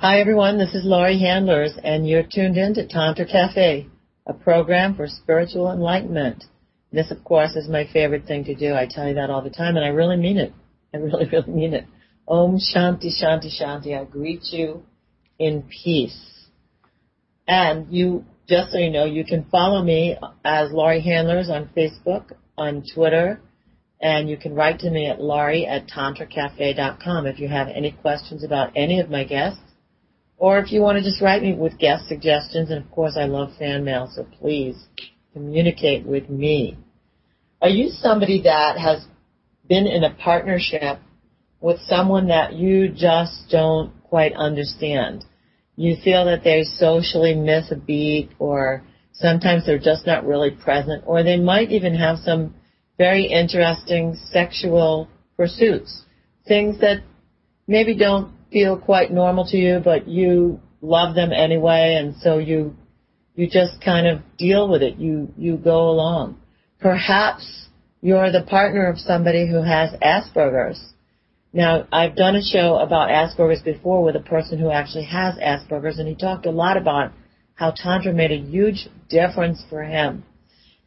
Hi everyone, this is Laurie Handlers and you're tuned in to Tantra Cafe, a program for spiritual enlightenment. This of course is my favorite thing to do. I tell you that all the time and I really mean it. I really, really mean it. Om Shanti Shanti Shanti. I greet you in peace. And you, just so you know, you can follow me as Laurie Handlers on Facebook, on Twitter, and you can write to me at laurie at tantracafe.com if you have any questions about any of my guests or if you want to just write me with guest suggestions, and of course I love fan mail, so please communicate with me. Are you somebody that has been in a partnership with someone that you just don't quite understand? You feel that they socially miss a beat or sometimes they're just not really present or they might even have some very interesting sexual pursuits. Things that maybe don't feel quite normal to you, but you love them anyway, and so you you just kind of deal with it. You you go along. Perhaps you're the partner of somebody who has Asperger's. Now, I've done a show about Asperger's before with a person who actually has Asperger's, and he talked a lot about how Tantra made a huge difference for him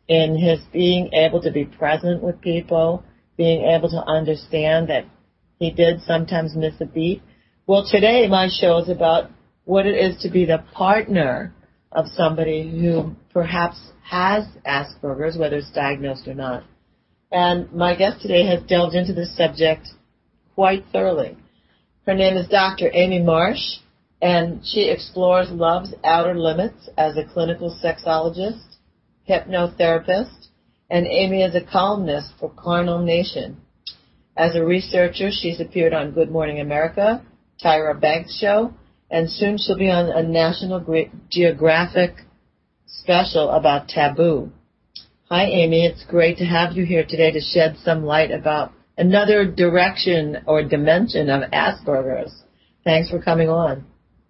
in his being able to be present with people, being able to understand that he did sometimes miss a beat, well, today my show is about what it is to be the partner of somebody who perhaps has Asperger's, whether it's diagnosed or not. And my guest today has delved into this subject quite thoroughly. Her name is Dr. Amy Marsh, and she explores love's outer limits as a clinical sexologist, hypnotherapist, and Amy is a columnist for Carnal Nation. As a researcher, she's appeared on Good Morning America, Tyra Banks show, and soon she'll be on a National Geographic special about taboo. Hi, Amy. It's great to have you here today to shed some light about another direction or dimension of Asperger's. Thanks for coming on.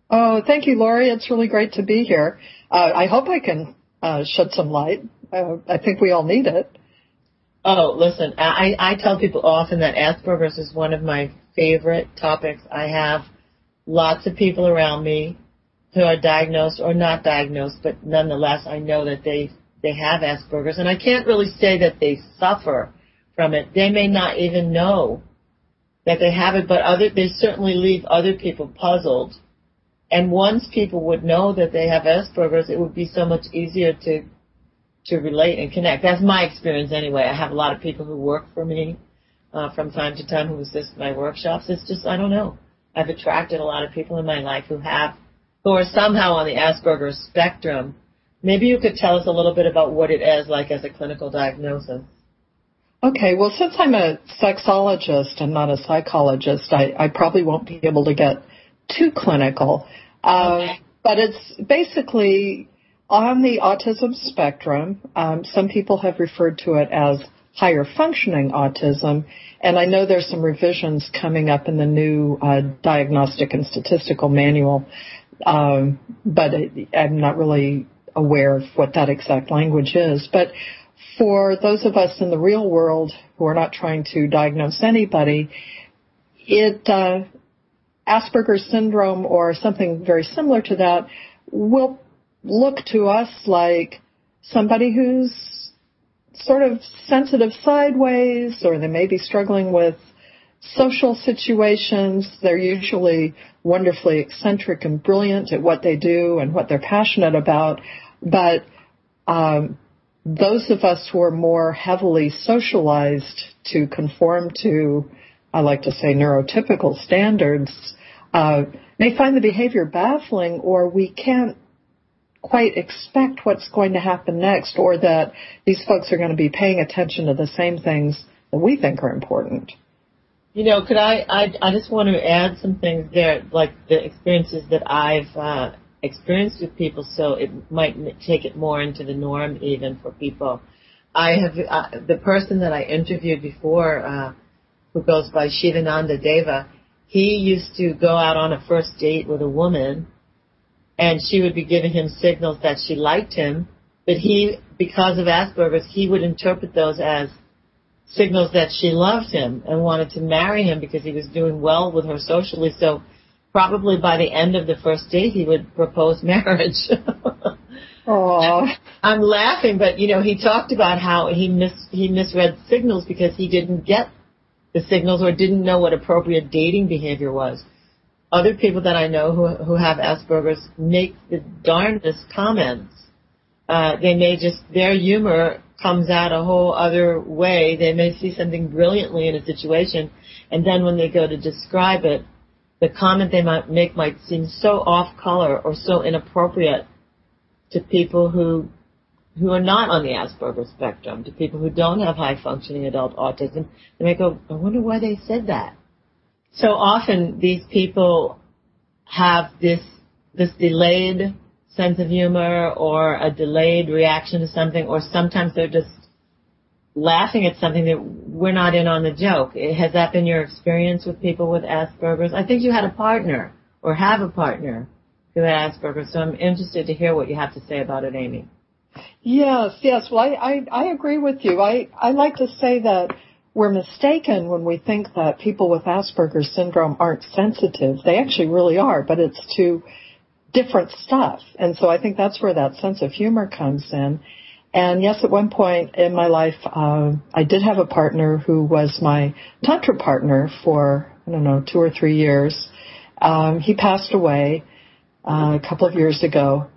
Oh, thank you, Laurie. It's really great to be here. Uh, I hope I can uh, shed some light. Uh, I think we all need it. Oh, listen, I, I tell people often that Asperger's is one of my favorite topics. I have lots of people around me who are diagnosed or not diagnosed, but nonetheless, I know that they they have Asperger's, and I can't really say that they suffer from it. They may not even know that they have it, but other they certainly leave other people puzzled. And once people would know that they have Asperger's, it would be so much easier to to relate and connect. That's my experience anyway. I have a lot of people who work for me uh, from time to time who assist my workshops. It's just I don't know. I've attracted a lot of people in my life who have who are somehow on the Asperger's spectrum. Maybe you could tell us a little bit about what it is like as a clinical diagnosis. Okay, well, since I'm a sexologist and not a psychologist, I, I probably won't be able to get too clinical. Uh, okay. But it's basically on the autism spectrum. Um, some people have referred to it as higher functioning autism. And I know there's some revisions coming up in the new uh, diagnostic and statistical manual, um, but I'm not really aware of what that exact language is. But for those of us in the real world who are not trying to diagnose anybody, it uh, Asperger's syndrome or something very similar to that will look to us like somebody who's sort of sensitive sideways or they may be struggling with social situations. They're usually wonderfully eccentric and brilliant at what they do and what they're passionate about. But um, those of us who are more heavily socialized to conform to, I like to say, neurotypical standards, uh, may find the behavior baffling or we can't quite expect what's going to happen next or that these folks are going to be paying attention to the same things that we think are important. You know, could I, I, I just want to add some things there, like the experiences that I've uh, experienced with people, so it might take it more into the norm even for people. I have, uh, the person that I interviewed before, uh, who goes by Shivananda Deva, he used to go out on a first date with a woman and she would be giving him signals that she liked him, but he, because of Asperger's, he would interpret those as signals that she loved him and wanted to marry him because he was doing well with her socially. So probably by the end of the first date he would propose marriage. Oh, I'm laughing, but you know, he talked about how he mis he misread signals because he didn't get the signals or didn't know what appropriate dating behavior was. Other people that I know who who have Asperger's make the darndest comments. Uh, they may just their humor comes out a whole other way. They may see something brilliantly in a situation, and then when they go to describe it, the comment they might make might seem so off color or so inappropriate to people who who are not on the Asperger spectrum, to people who don't have high functioning adult autism, they may go, I wonder why they said that. So often these people have this this delayed sense of humor or a delayed reaction to something or sometimes they're just laughing at something that we're not in on the joke. Has that been your experience with people with Asperger's? I think you had a partner or have a partner who had Asperger's, so I'm interested to hear what you have to say about it, Amy. Yes, yes. Well, I, I, I agree with you. I, I like to say that we're mistaken when we think that people with Asperger's syndrome aren't sensitive. They actually really are, but it's to different stuff. And so I think that's where that sense of humor comes in. And yes, at one point in my life, uh, I did have a partner who was my tantra partner for, I don't know, two or three years. Um, he passed away uh, a couple of years ago,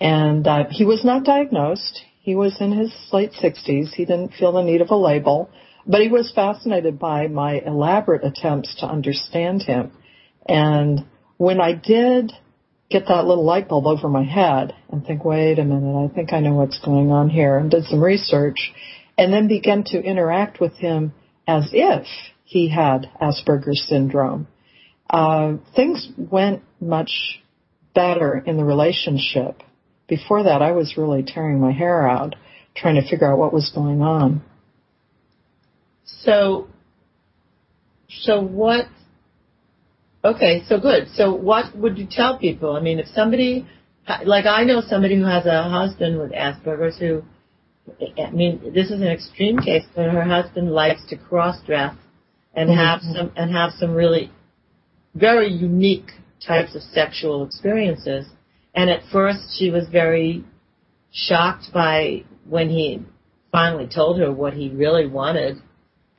and uh, he was not diagnosed. He was in his late 60s. He didn't feel the need of a label, but he was fascinated by my elaborate attempts to understand him. And when I did get that little light bulb over my head and think, wait a minute, I think I know what's going on here, and did some research, and then began to interact with him as if he had Asperger's syndrome. Uh, things went much better in the relationship. Before that, I was really tearing my hair out trying to figure out what was going on. So, so what? Okay, so good. So what would you tell people? I mean, if somebody, like I know somebody who has a husband with Asperger's who, I mean, this is an extreme case, but her husband likes to cross dress and mm-hmm. have some and have some really very unique types of sexual experiences. And at first she was very shocked by when he finally told her what he really wanted.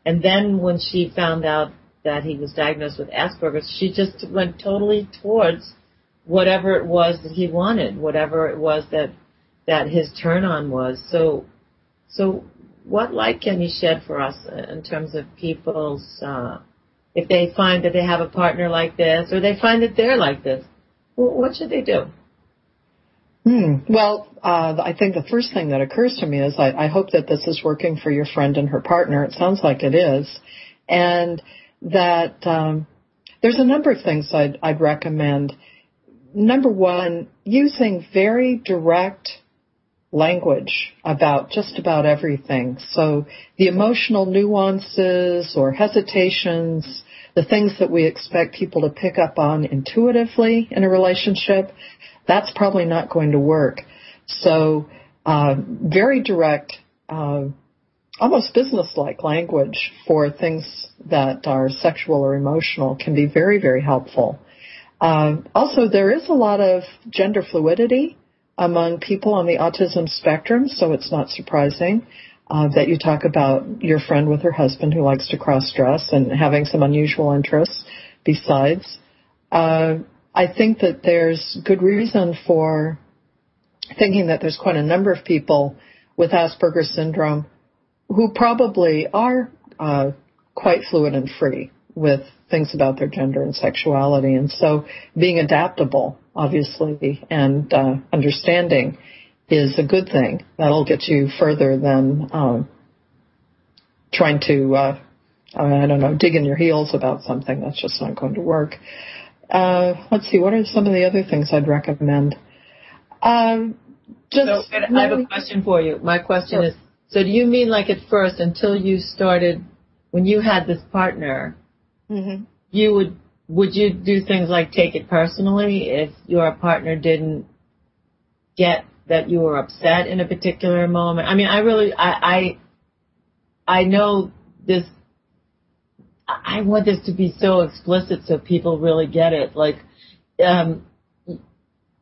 And then when she found out that he was diagnosed with Asperger's, she just went totally towards whatever it was that he wanted, whatever it was that that his turn on was. So, so what light can you shed for us in terms of people's uh, if they find that they have a partner like this or they find that they're like this, what should they do? Hmm. Well, uh, I think the first thing that occurs to me is I, I hope that this is working for your friend and her partner. It sounds like it is, and that um, there's a number of things I'd, I'd recommend. Number one, using very direct language about just about everything. So the emotional nuances or hesitations, the things that we expect people to pick up on intuitively in a relationship, that's probably not going to work. So uh, very direct, uh, almost business-like language for things that are sexual or emotional can be very, very helpful. Uh, also, there is a lot of gender fluidity among people on the autism spectrum, so it's not surprising uh, that you talk about your friend with her husband who likes to cross dress and having some unusual interests besides. Uh, I think that there's good reason for thinking that there's quite a number of people with Asperger's syndrome who probably are uh, quite fluid and free with things about their gender and sexuality. And so being adaptable, obviously, and uh, understanding is a good thing. That'll get you further than um, trying to, uh, I don't know, dig in your heels about something. That's just not going to work. Uh, let's see, what are some of the other things I'd recommend? Um, just so, I have a question for you. My question sure. is, so do you mean like at first, until you started, when you had this partner, mm-hmm. you would would you do things like take it personally if your partner didn't get that you were upset in a particular moment? I mean, I really, I, I, I know this. I want this to be so explicit so people really get it. Like, um,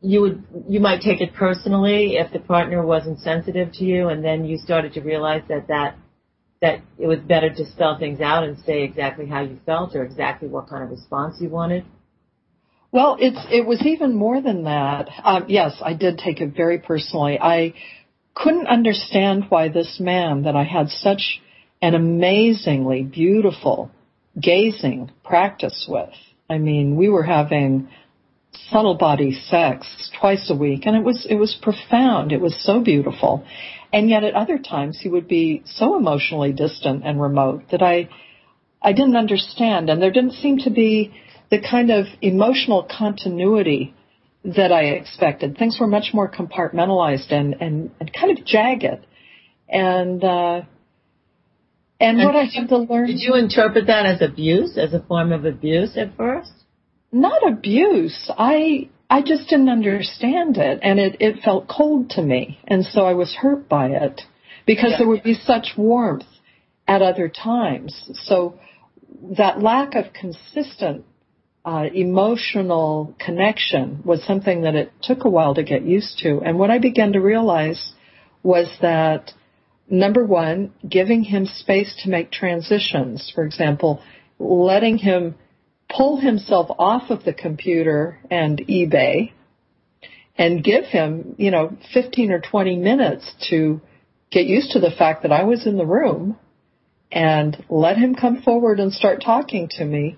you would you might take it personally if the partner wasn't sensitive to you, and then you started to realize that that that it was better to spell things out and say exactly how you felt or exactly what kind of response you wanted. Well, it's it was even more than that. Um, yes, I did take it very personally. I couldn't understand why this man that I had such an amazingly beautiful gazing practice with. I mean, we were having subtle body sex twice a week and it was it was profound. It was so beautiful. And yet at other times he would be so emotionally distant and remote that I I didn't understand and there didn't seem to be the kind of emotional continuity that I expected. Things were much more compartmentalized and, and, and kind of jagged. And, uh, and, and what I had to learn. Did you interpret that as abuse, as a form of abuse at first? Not abuse. I, I just didn't understand it and it, it felt cold to me. And so I was hurt by it because yeah. there would be such warmth at other times. So that lack of consistent uh, emotional connection was something that it took a while to get used to. And what I began to realize was that number one, giving him space to make transitions. For example, letting him pull himself off of the computer and eBay and give him, you know, 15 or 20 minutes to get used to the fact that I was in the room and let him come forward and start talking to me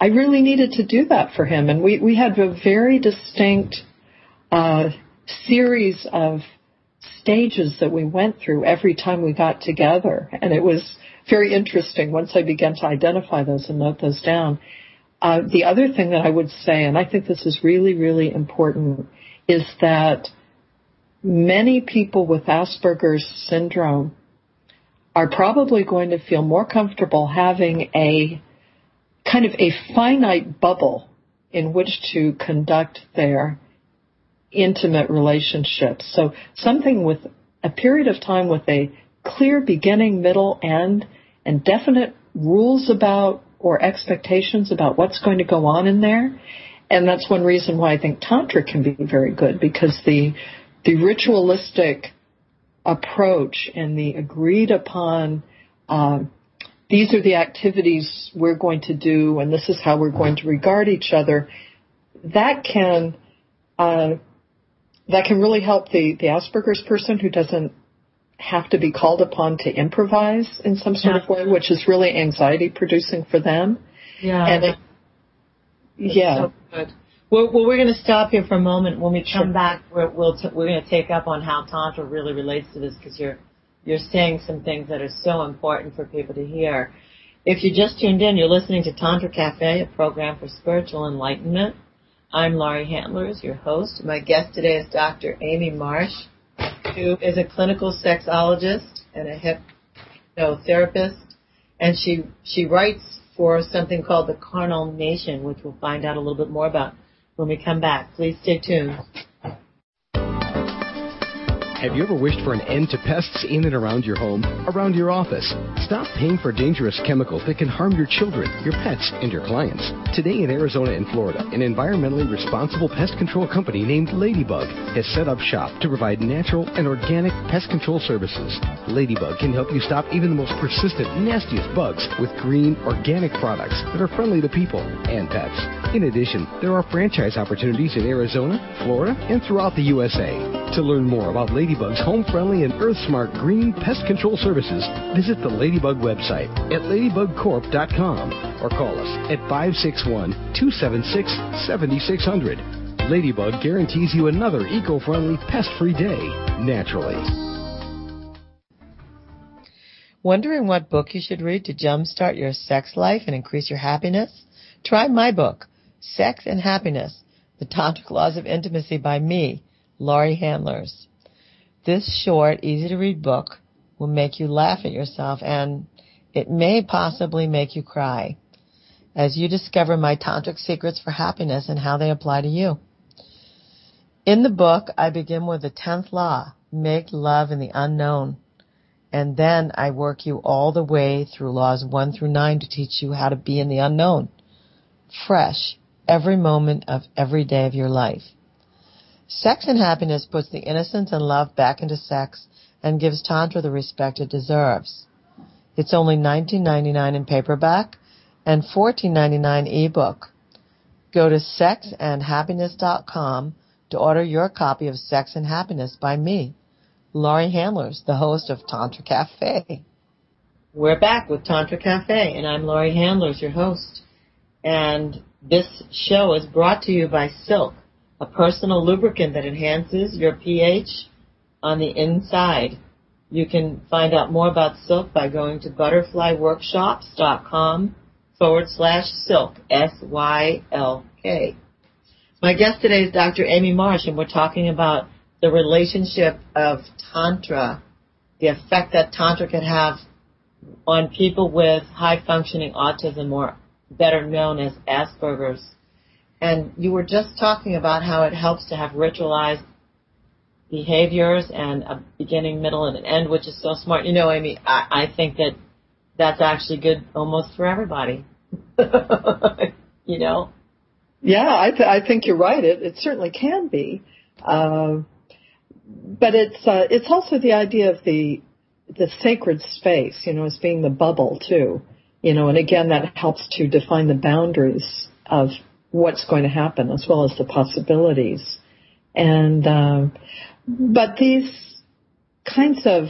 I really needed to do that for him. And we, we had a very distinct uh, series of stages that we went through every time we got together. And it was very interesting once I began to identify those and note those down. Uh, the other thing that I would say, and I think this is really, really important, is that many people with Asperger's syndrome are probably going to feel more comfortable having a kind of a finite bubble in which to conduct their intimate relationships. So something with a period of time with a clear beginning, middle, end, and definite rules about or expectations about what's going to go on in there. And that's one reason why I think Tantra can be very good because the, the ritualistic approach and the agreed upon uh, these are the activities we're going to do and this is how we're going to regard each other, that can, uh, that can really help the, the Asperger's person who doesn't have to be called upon to improvise in some sort yeah. of way, which is really anxiety producing for them. Yeah. And it, yeah. So good. Well, well, we're going to stop here for a moment. When we come sure. back, we're, we'll t- we're going to take up on how Tantra really relates to this because you're you're saying some things that are so important for people to hear. If you just tuned in, you're listening to Tantra Cafe, a program for spiritual enlightenment. I'm Laurie Handlers, your host. My guest today is Dr. Amy Marsh, who is a clinical sexologist and a hypnotherapist, and she she writes for something called the Carnal Nation, which we'll find out a little bit more about when we come back. Please stay tuned. Have you ever wished for an end to pests in and around your home, around your office? Stop paying for dangerous chemicals that can harm your children, your pets, and your clients. Today in Arizona and Florida, an environmentally responsible pest control company named Ladybug has set up shop to provide natural and organic pest control services. Ladybug can help you stop even the most persistent, nastiest bugs with green, organic products that are friendly to people and pets. In addition, there are franchise opportunities in Arizona, Florida, and throughout the USA. To learn more about Ladybug, Ladybug's home friendly and earth smart green pest control services, visit the Ladybug website at ladybugcorp.com or call us at 561 276 7600. Ladybug guarantees you another eco friendly, pest free day naturally. Wondering what book you should read to jumpstart your sex life and increase your happiness? Try my book, Sex and Happiness The Tantric Laws of Intimacy by me, Laurie Handlers. This short, easy to read book will make you laugh at yourself and it may possibly make you cry as you discover my tantric secrets for happiness and how they apply to you. In the book, I begin with the 10th law, make love in the unknown. And then I work you all the way through laws 1 through 9 to teach you how to be in the unknown. Fresh, every moment of every day of your life. Sex and Happiness puts the innocence and love back into sex and gives Tantra the respect it deserves. It's only $19.99 in paperback and $14.99 ebook. Go to sexandhappiness.com to order your copy of Sex and Happiness by me, Laurie Handlers, the host of Tantra Cafe. We're back with Tantra Cafe, and I'm Laurie Handlers, your host. And this show is brought to you by Sylk, a personal lubricant that enhances your pH on the inside. You can find out more about Sylk by going to butterflyworkshops.com forward slash sylk, S-Y-L-K. My guest today is Dr. Amy Marsh, and we're talking about the relationship of Tantra, the effect that Tantra can have on people with high functioning autism or better known as Asperger's. And you were just talking about how it helps to have ritualized behaviors and a beginning, middle, and an end, which is so smart. You know, Amy, I, I think that that's actually good almost for everybody. you know? Yeah, I, th- I think you're right. It, it certainly can be. Uh, but it's, uh, it's also the idea of the, the sacred space, you know, as being the bubble too. You know, and again, that helps to define the boundaries of what's going to happen as well as the possibilities. And, uh, but these kinds of,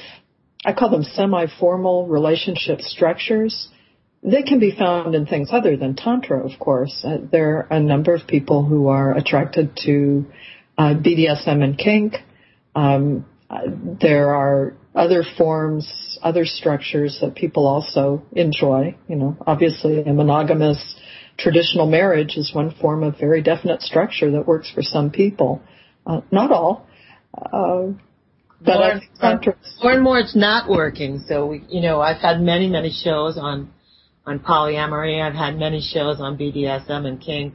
I call them semi-formal relationship structures, they can be found in things other than Tantra, of course. Uh, there are a number of people who are attracted to uh, BDSM and kink. Um, uh, there are other forms, other structures that people also enjoy. You know, obviously a monogamous traditional marriage is one form of very definite structure that works for some people. Uh, not all. Uh, but more, uh, more and more it's not working. So, we, you know, I've had many, many shows on on polyamory. I've had many shows on BDSM and kink.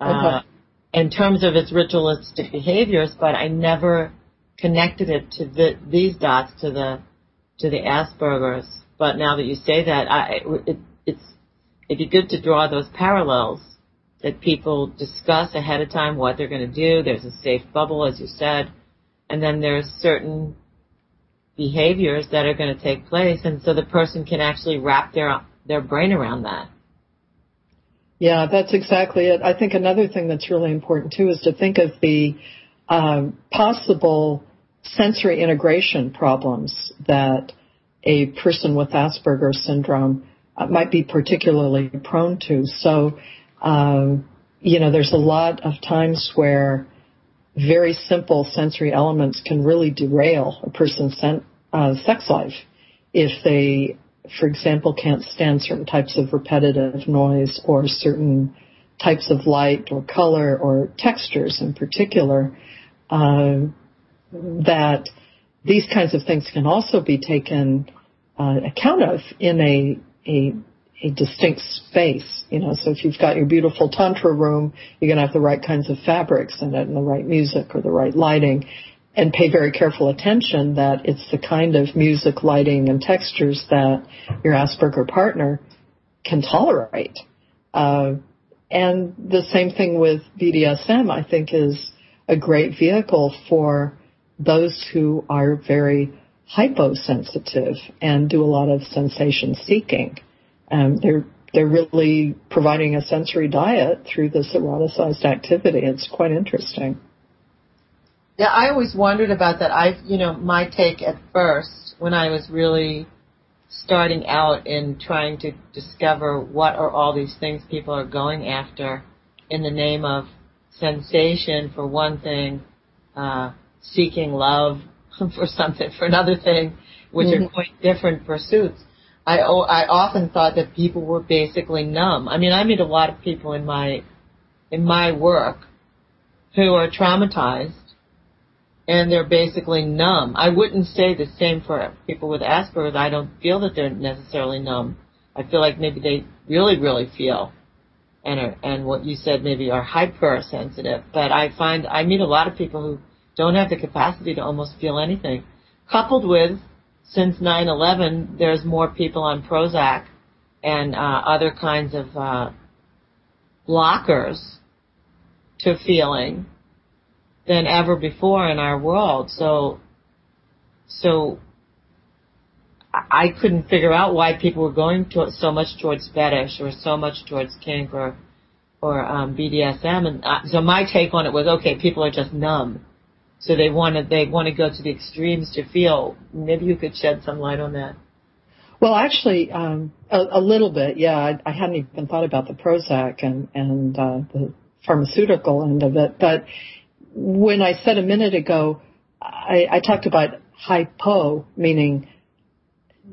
Uh, okay. in terms of its ritualistic behaviors, but I never connected it to the, these dots to the to the Asperger's. But now that you say that, I, it, it's it'd be good to draw those parallels that people discuss ahead of time what they're going to do. There's a safe bubble, as you said, and then there's certain behaviors that are going to take place, and so the person can actually wrap their their brain around that. Yeah, that's exactly it. I think another thing that's really important too is to think of the um, possible sensory integration problems that a person with Asperger's syndrome might be particularly prone to. So, um, you know, there's a lot of times where very simple sensory elements can really derail a person's sen- uh, sex life if they, for example, can't stand certain types of repetitive noise or certain types of light or color or textures in particular uh, that these kinds of things can also be taken uh, account of in a, a a distinct space. You know, so if you've got your beautiful tantra room, you're going to have the right kinds of fabrics in it and the right music or the right lighting, and pay very careful attention that it's the kind of music, lighting, and textures that your Asperger partner can tolerate. Uh, and the same thing with BDSM, I think, is a great vehicle for those who are very hyposensitive and do a lot of sensation seeking. Um, they're they're really providing a sensory diet through this eroticized activity. It's quite interesting. Yeah, I always wondered about that. I, you know, my take at first when I was really starting out in trying to discover what are all these things people are going after in the name of sensation for one thing, uh, seeking love for something for another thing, which mm-hmm. are quite different pursuits. I I often thought that people were basically numb. I mean, I meet a lot of people in my in my work who are traumatized and they're basically numb. I wouldn't say the same for people with Asperger's. I don't feel that they're necessarily numb. I feel like maybe they really, really feel and are, and what you said maybe are hypersensitive. But I find I meet a lot of people who don't have the capacity to almost feel anything. Coupled with since 9/11, there's more people on Prozac and uh, other kinds of uh, blockers to feeling than ever before in our world. So, so I couldn't figure out why people were going to, so much towards fetish or so much towards kink or or um, BDSM. And uh, so my take on it was, okay, people are just numb, so they want to they want to go to the extremes to feel. Maybe you could shed some light on that. Well, actually, um, a, a little bit, yeah. I, I hadn't even thought about the Prozac and and uh, the pharmaceutical end of it, but when I said a minute ago, I, I talked about hypo, meaning,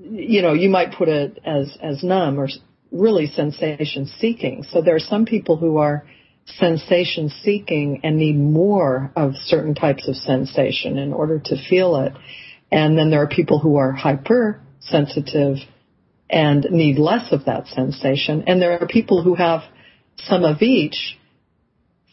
you know, you might put it as, as numb or really sensation seeking. So there are some people who are sensation seeking and need more of certain types of sensation in order to feel it. And then there are people who are hypersensitive and need less of that sensation. And there are people who have some of each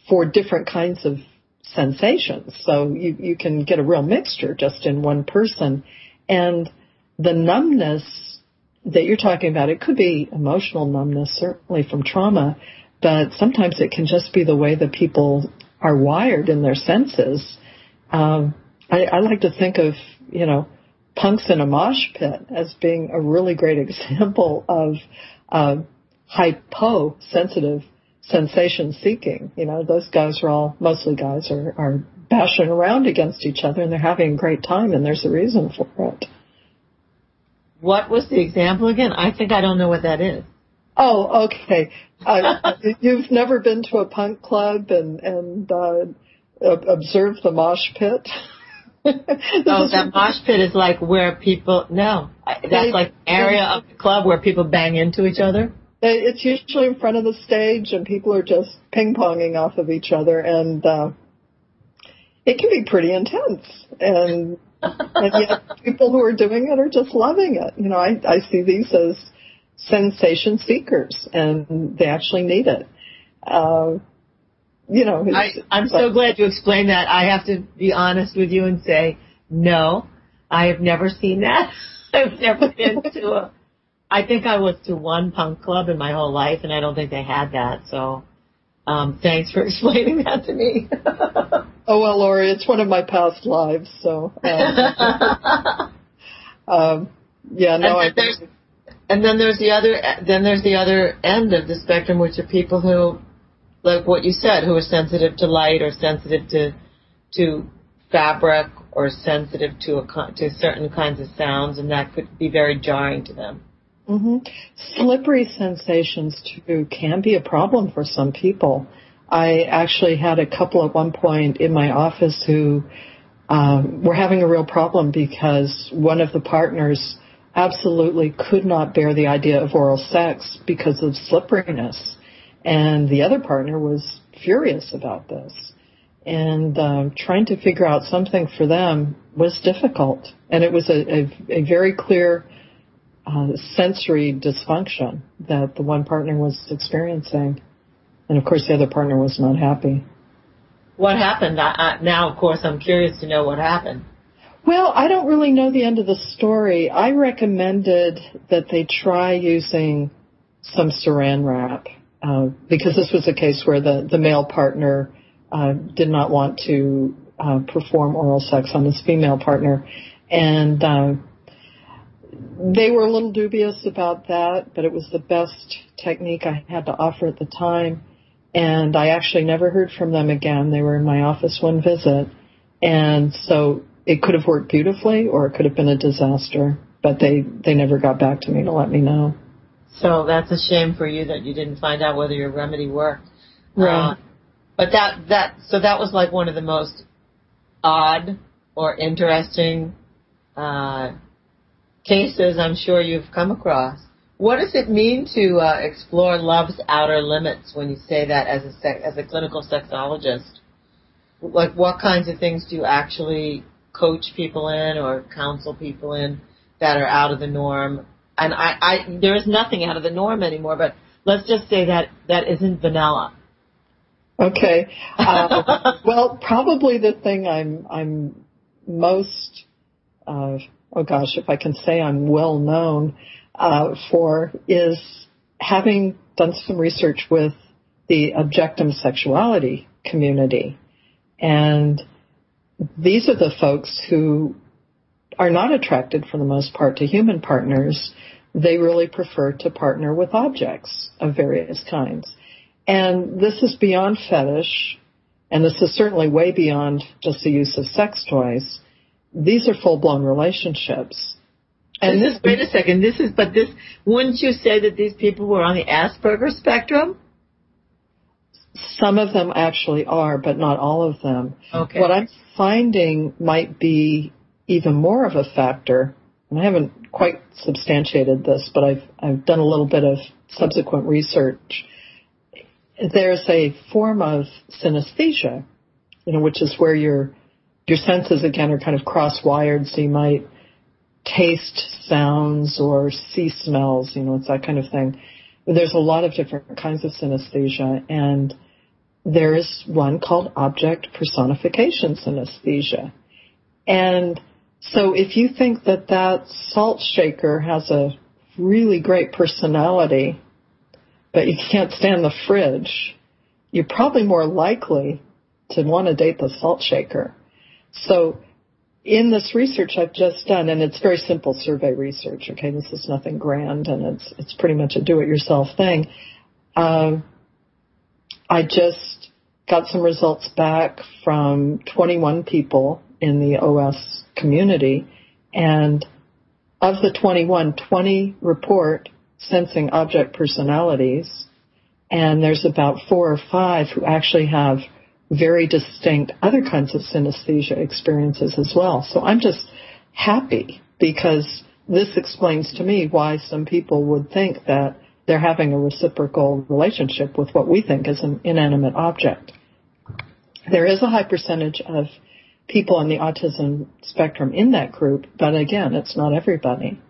for different kinds of sensations. So you, you can get a real mixture just in one person. And the numbness that you're talking about, it could be emotional numbness, certainly from trauma, but sometimes it can just be the way that people are wired in their senses. Um, I, I like to think of, you know, punks in a mosh pit as being a really great example of uh, hypo-sensitive sensation seeking. You know, those guys are all, mostly guys are, are bashing around against each other and they're having a great time and there's a reason for it. What was the example again? I think I don't know what that is. Oh, okay. Uh, you've never been to a punk club and, and, uh, observed the mosh pit? oh, that mosh pit is like where people, no, that's they, like area of the club where people bang into each other? It's usually in front of the stage, and people are just ping ponging off of each other, and uh, it can be pretty intense. And and yet, people who are doing it are just loving it. You know, I I see these as sensation seekers, and they actually need it. Uh, you know, I, I'm so glad you explained that. I have to be honest with you and say, no, I have never seen that. I've never been to a I think I was to one punk club in my whole life, and I don't think they had that. So, um, thanks for explaining that to me. oh well, Laurie, it's one of my past lives. So, um, um, yeah, no, I. And then there's the other. Then there's the other end of the spectrum, which are people who, like what you said, who are sensitive to light or sensitive to to fabric or sensitive to a to certain kinds of sounds, and that could be very jarring to them. Mm-hmm. Slippery sensations too can be a problem for some people. I actually had a couple at one point in my office who um, were having a real problem because one of the partners absolutely could not bear the idea of oral sex because of slipperiness, and the other partner was furious about this. And um, trying to figure out something for them was difficult, and it was a, a, a very clear uh, sensory dysfunction that the one partner was experiencing. And of course, the other partner was not happy. What happened? I, I, now, of course, I'm curious to know what happened. Well, I don't really know the end of the story. I recommended that they try using some saran wrap uh, because this was a case where the, the male partner uh, did not want to uh, perform oral sex on his female partner. And uh, they were a little dubious about that, but it was the best technique I had to offer at the time. And I actually never heard from them again. They were in my office one visit. And so it could have worked beautifully or it could have been a disaster, but they, they never got back to me to let me know. So that's a shame for you that you didn't find out whether your remedy worked. Right. Uh, but that, that, so that was like one of the most odd or interesting, uh, cases I'm sure you've come across. What does it mean to uh, explore love's outer limits when you say that as a sec- as a clinical sexologist? Like, what kinds of things do you actually coach people in or counsel people in that are out of the norm? And I, I there is nothing out of the norm anymore, but let's just say that that isn't vanilla. Okay. Uh, well, probably the thing I'm I'm most uh, oh gosh, if I can say I'm well known uh, for, is having done some research with the objectum sexuality community. And these are the folks who are not attracted for the most part to human partners. They really prefer to partner with objects of various kinds. And this is beyond fetish, and this is certainly way beyond just the use of sex toys. These are full blown relationships. And this, this, wait a second, this is, but this, wouldn't you say that these people were on the Asperger spectrum? Some of them actually are, but not all of them. Okay. What I'm finding might be even more of a factor, and I haven't quite substantiated this, but I've, I've done a little bit of subsequent research. There's a form of synesthesia, you know, which is where your, your senses again are kind of cross-wired, so you might taste sounds or see smells, you know, it's that kind of thing. There's a lot of different kinds of synesthesia, and there is one called object personification synesthesia. And so if you think that that salt shaker has a really great personality, but you can't stand the fridge, you're probably more likely to want to date the salt shaker. So in this research I've just done, and it's very simple survey research, okay, this is nothing grand and it's, it's pretty much a do-it-yourself thing. Um, I just got some results back from 21 people in the OS community, and of the 21, 20 report sensing object personalities, and there's about four or five who actually have very distinct other kinds of synesthesia experiences as well. So I'm just happy because this explains to me why some people would think that they're having a reciprocal relationship with what we think is an inanimate object. There is a high percentage of people on the autism spectrum in that group, but again, it's not everybody.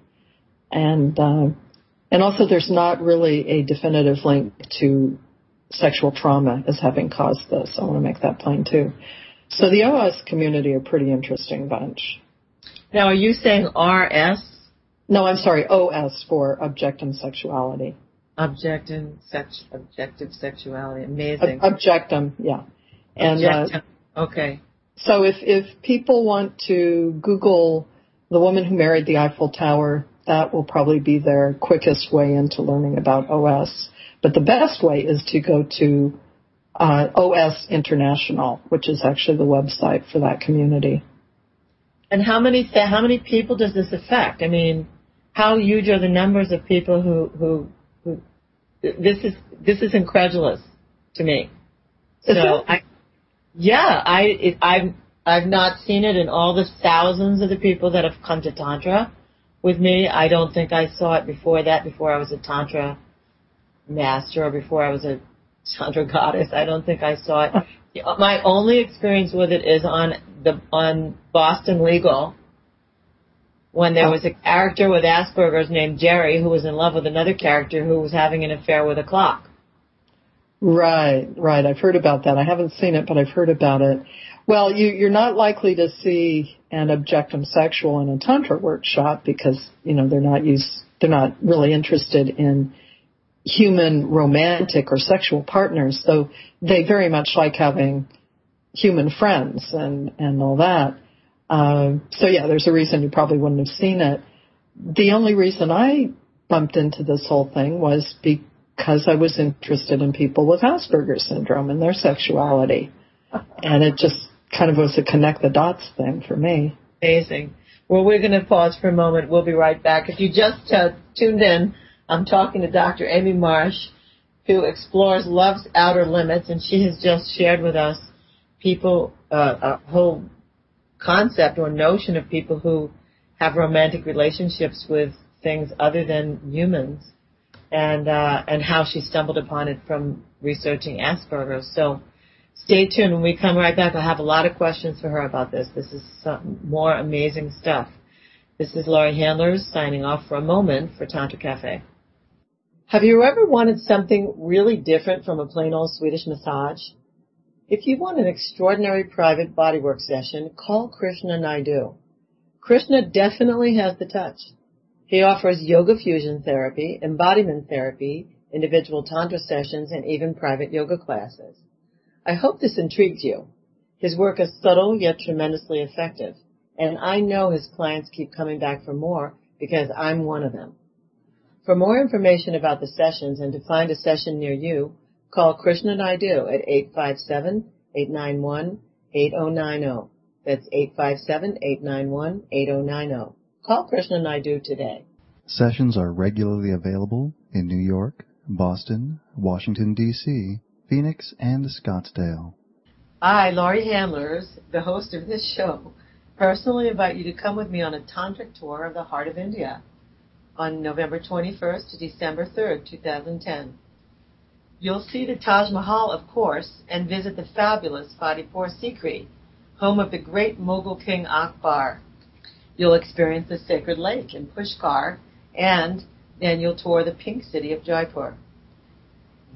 And uh, and also, there's not really a definitive link to sexual trauma as having caused this. I want to make that plain too. So the OS community are a pretty interesting bunch. Now, are you saying RS? No, I'm sorry, OS for objectum sexuality. Objectum sex, objective sexuality. Amazing. objectum, yeah. And. Uh, okay. So if, if people want to Google the woman who married the Eiffel Tower, that will probably be their quickest way into learning about OS. But the best way is to go to uh, OS International, which is actually the website for that community. And how many how many people does this affect? I mean, how huge are the numbers of people who who, who this is this is incredulous to me. Is so I yeah, I it, I've I've not seen it in all the thousands of the people that have come to tantra with me. I don't think I saw it before that. Before I was a tantra master or before I was a tantra goddess. I don't think I saw it. My only experience with it is on the on Boston Legal when there oh. was a character with Asperger's named Jerry who was in love with another character who was having an affair with a clock. Right, right. I've heard about that. I haven't seen it, but I've heard about it. Well, you, you're not likely to see an objectum sexual in a tantra workshop because you know they're not used, they're not really interested in human romantic or sexual partners, though they very much like having human friends and and all that. Uh, so yeah, there's a reason you probably wouldn't have seen it. The only reason I bumped into this whole thing was be, because I was interested in people with Asperger's syndrome and their sexuality. And it just kind of was a connect the dots thing for me. Amazing. Well, we're going to pause for a moment. We'll be right back. If you just uh, tuned in, I'm talking to Dr. Amy Marsh, who explores love's outer limits, and she has just shared with us people, uh, a whole concept or notion of people who have romantic relationships with things other than humans and uh, and how she stumbled upon it from researching Asperger's. So stay tuned. When we come right back, I'll have a lot of questions for her about this. This is some more amazing stuff. This is Laurie Handlers signing off for a moment for Tantra Cafe. Have you ever wanted something really different from a plain old Swedish massage? If you want an extraordinary private bodywork session, call Krishna Naidu. Krishna definitely has the touch. He offers yoga fusion therapy, embodiment therapy, individual tantra sessions, and even private yoga classes. I hope this intrigued you. His work is subtle yet tremendously effective, and I know his clients keep coming back for more because I'm one of them. For more information about the sessions and to find a session near you, call Krishna Naidu at 857-891-8090. That's 857-891-8090. Krishna and I do today. Sessions are regularly available in New York, Boston, Washington, D.C., Phoenix, and Scottsdale. I, Laurie Handlers, the host of this show, personally invite you to come with me on a tantric tour of the heart of India on November 21st to December 3rd, 2010. You'll see the Taj Mahal, of course, and visit the fabulous Fatehpur Sikri, home of the great Mughal king Akbar. You'll experience the sacred lake in Pushkar, and then you'll tour the pink city of Jaipur.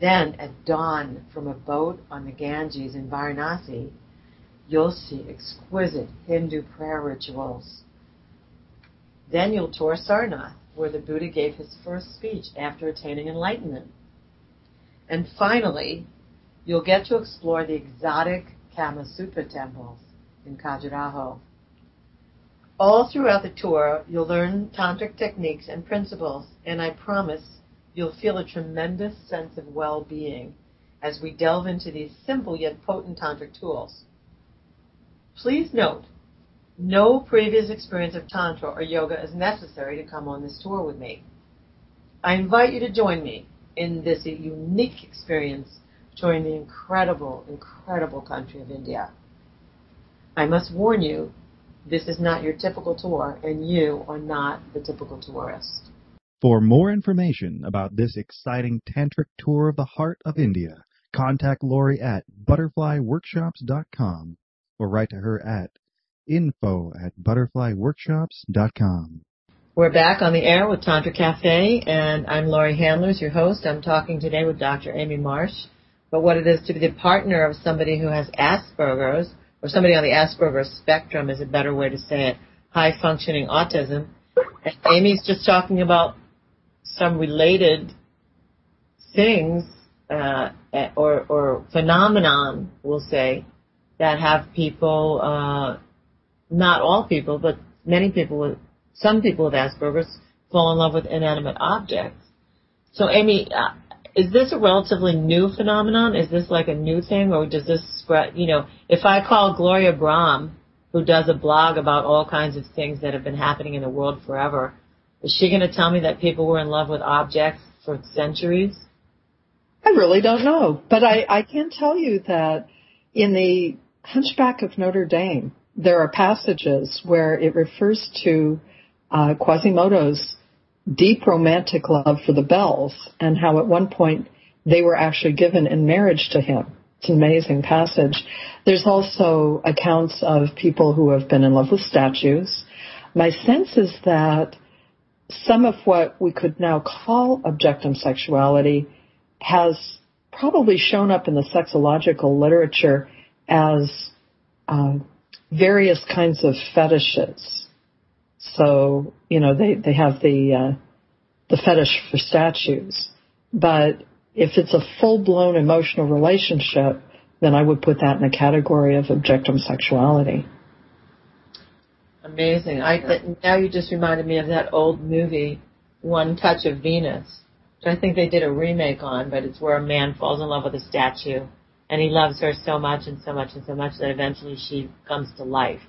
Then, at dawn, from a boat on the Ganges in Varanasi, you'll see exquisite Hindu prayer rituals. Then you'll tour Sarnath, where the Buddha gave his first speech after attaining enlightenment. And finally, you'll get to explore the exotic Kama Sutra temples in Khajuraho. All throughout the tour, you'll learn tantric techniques and principles, and I promise you'll feel a tremendous sense of well-being as we delve into these simple yet potent tantric tools. Please note, no previous experience of Tantra or yoga is necessary to come on this tour with me. I invite you to join me in this unique experience touring the incredible, incredible country of India. I must warn you, this is not your typical tour, and you are not the typical tourist. For more information about this exciting tantric tour of the heart of India, contact Laurie at butterflyworkshops.com or write to her at info at butterflyworkshops.com. We're back on the air with Tantra Cafe, and I'm Laurie Handlers, your host. I'm talking today with Dr. Amy Marsh about what it is to be the partner of somebody who has Asperger's, or somebody on the Asperger's spectrum is a better way to say it, high functioning autism. And Amy's just talking about some related things uh, or, or phenomenon, we'll say, that have people uh, not all people, but many people with, some people with Asperger's fall in love with inanimate objects. So Amy, uh, is this a relatively new phenomenon? Is this like a new thing or does this spread, you know, if I call Gloria Brame, who does a blog about all kinds of things that have been happening in the world forever, is she going to tell me that people were in love with objects for centuries? I really don't know, but I, I can tell you that in the Hunchback of Notre Dame, there are passages where it refers to uh, Quasimodo's deep romantic love for the bells and how at one point they were actually given in marriage to him. It's an amazing passage. There's also accounts of people who have been in love with statues. My sense is that some of what we could now call objectum sexuality has probably shown up in the sexological literature as uh, various kinds of fetishes. So, you know, they, they have the, uh, the fetish for statues. But if it's a full blown emotional relationship, then I would put that in the category of objectum sexuality. Amazing. I now you just reminded me of that old movie, One Touch of Venus, which I think they did a remake on, but it's where a man falls in love with a statue and he loves her so much and so much and so much that eventually she comes to life.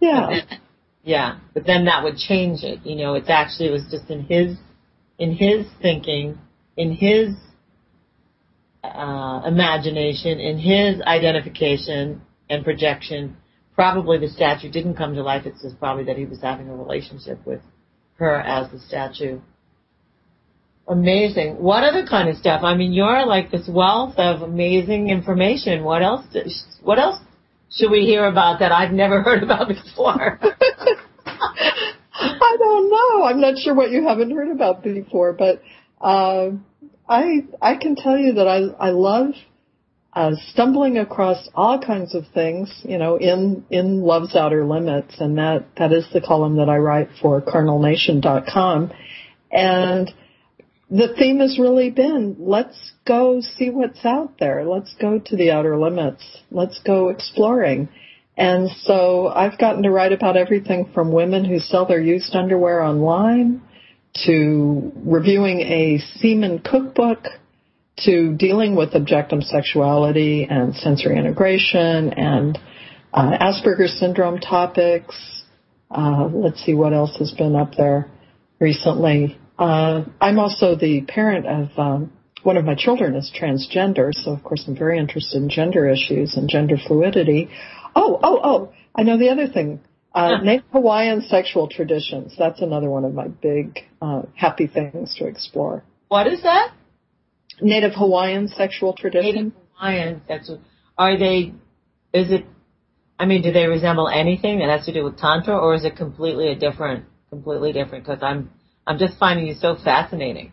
Yeah. Yeah, but then that would change it. You know, it's actually it was just in his in his thinking, in his uh, imagination, in his identification and projection. Probably the statue didn't come to life. It's just probably that he was having a relationship with her as the statue. Amazing. What other kind of stuff? I mean, you're like this wealth of amazing information. What else? What else should we hear about that I've never heard about before? I don't know. I'm not sure what you haven't heard about before, but uh, I I can tell you that I I love uh, stumbling across all kinds of things, you know, in in Love's Outer Limits, and that that is the column that I write for CarnalNation.com, and the theme has really been let's go see what's out there. Let's go to the outer limits. Let's go exploring. And so I've gotten to write about everything from women who sell their used underwear online to reviewing a semen cookbook to dealing with objectum sexuality and sensory integration and uh, Asperger's syndrome topics. Uh, let's see what else has been up there recently. Uh, I'm also the parent of um, one of my children is transgender, so of course I'm very interested in gender issues and gender fluidity. Oh, oh, oh! I know the other thing. Uh, Native Hawaiian sexual traditions. That's another one of my big uh, happy things to explore. What is that? Native Hawaiian sexual tradition. Native Hawaiian sexual. Are they? Is it? I mean, do they resemble anything that has to do with tantra, or is it completely a different, completely different? Because I'm I'm just finding you so fascinating.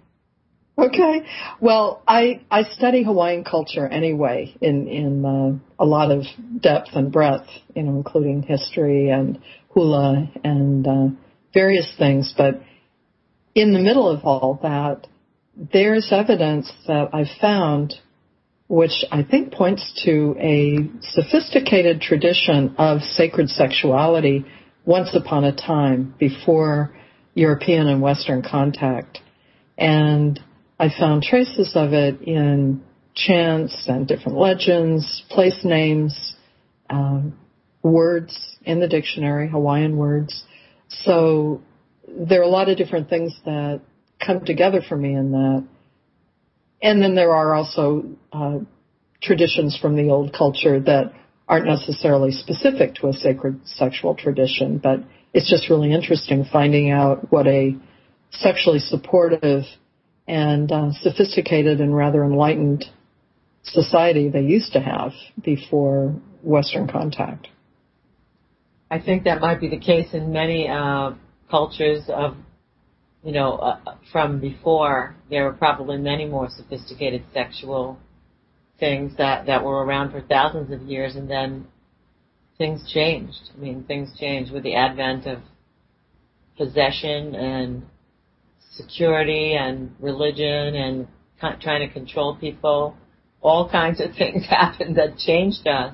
Okay. Well, I I study Hawaiian culture anyway in in uh, a lot of depth and breadth, you know, including history and hula and uh, various things. But in the middle of all that, there's evidence that I've found, which I think points to a sophisticated tradition of sacred sexuality once upon a time before European and Western contact. And I found traces of it in chants and different legends, place names, um, words in the dictionary, Hawaiian words. So there are a lot of different things that come together for me in that. And then there are also uh, traditions from the old culture that aren't necessarily specific to a sacred sexual tradition, but it's just really interesting finding out what a sexually supportive and uh, sophisticated and rather enlightened society they used to have before Western contact. I think that might be the case in many uh, cultures of, you know, uh, from before. There were probably many more sophisticated sexual things that, that were around for thousands of years and then things changed. I mean, things changed with the advent of possession and security and religion and trying to control people. All kinds of things happened that changed us.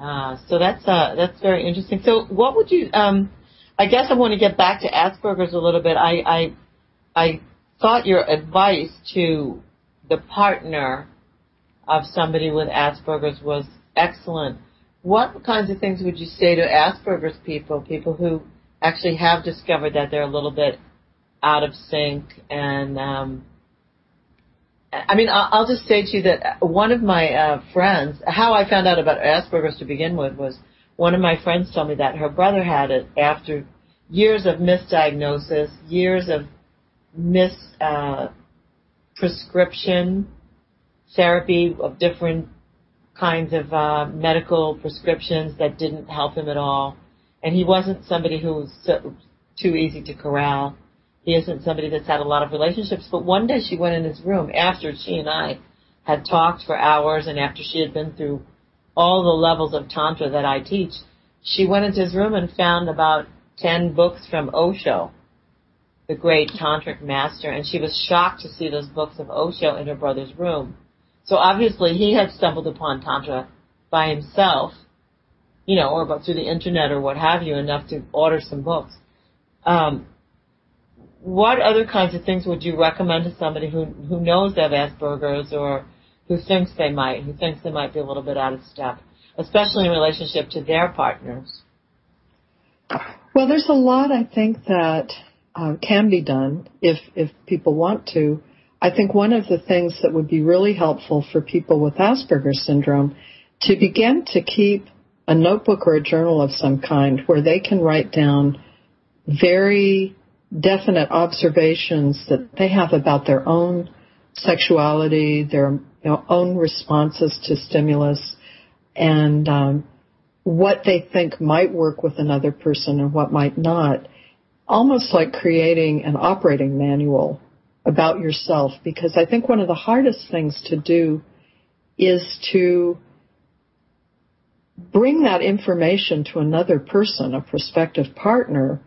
Uh, so that's uh, that's very interesting. So, what would you? Um, I guess I want to get back to Asperger's a little bit. I I, I thought your advice to the partner of somebody with Asperger's was excellent what kinds of things would you say to Asperger's people, people who actually have discovered that they're a little bit out of sync and um, I mean, I'll just say to you that one of my uh, friends, how I found out about Asperger's to begin with was one of my friends told me that her brother had it after years of misdiagnosis, years of mis uh, prescription therapy of different kinds of uh, medical prescriptions that didn't help him at all. And he wasn't somebody who was so, too easy to corral. He isn't somebody that's had a lot of relationships. But one day she went in his room after she and I had talked for hours and after she had been through all the levels of Tantra that I teach. She went into his room and found about 10 books from Osho, the great Tantric master, and she was shocked to see those books of Osho in her brother's room. So obviously he had stumbled upon Tantra by himself, you know, or about through the internet or what have you, enough to order some books. Um, what other kinds of things would you recommend to somebody who who knows they have Asperger's or who thinks they might, who thinks they might be a little bit out of step, especially in relationship to their partners? Well, there's a lot I think that uh, can be done if if people want to. I think one of the things that would be really helpful for people with Asperger's syndrome to begin to keep a notebook or a journal of some kind where they can write down very definite observations that they have about their own sexuality, their you know, own responses to stimulus, and um, what they think might work with another person and what might not. Almost like creating an operating manual about yourself because I think one of the hardest things to do is to bring that information to another person, a prospective partner,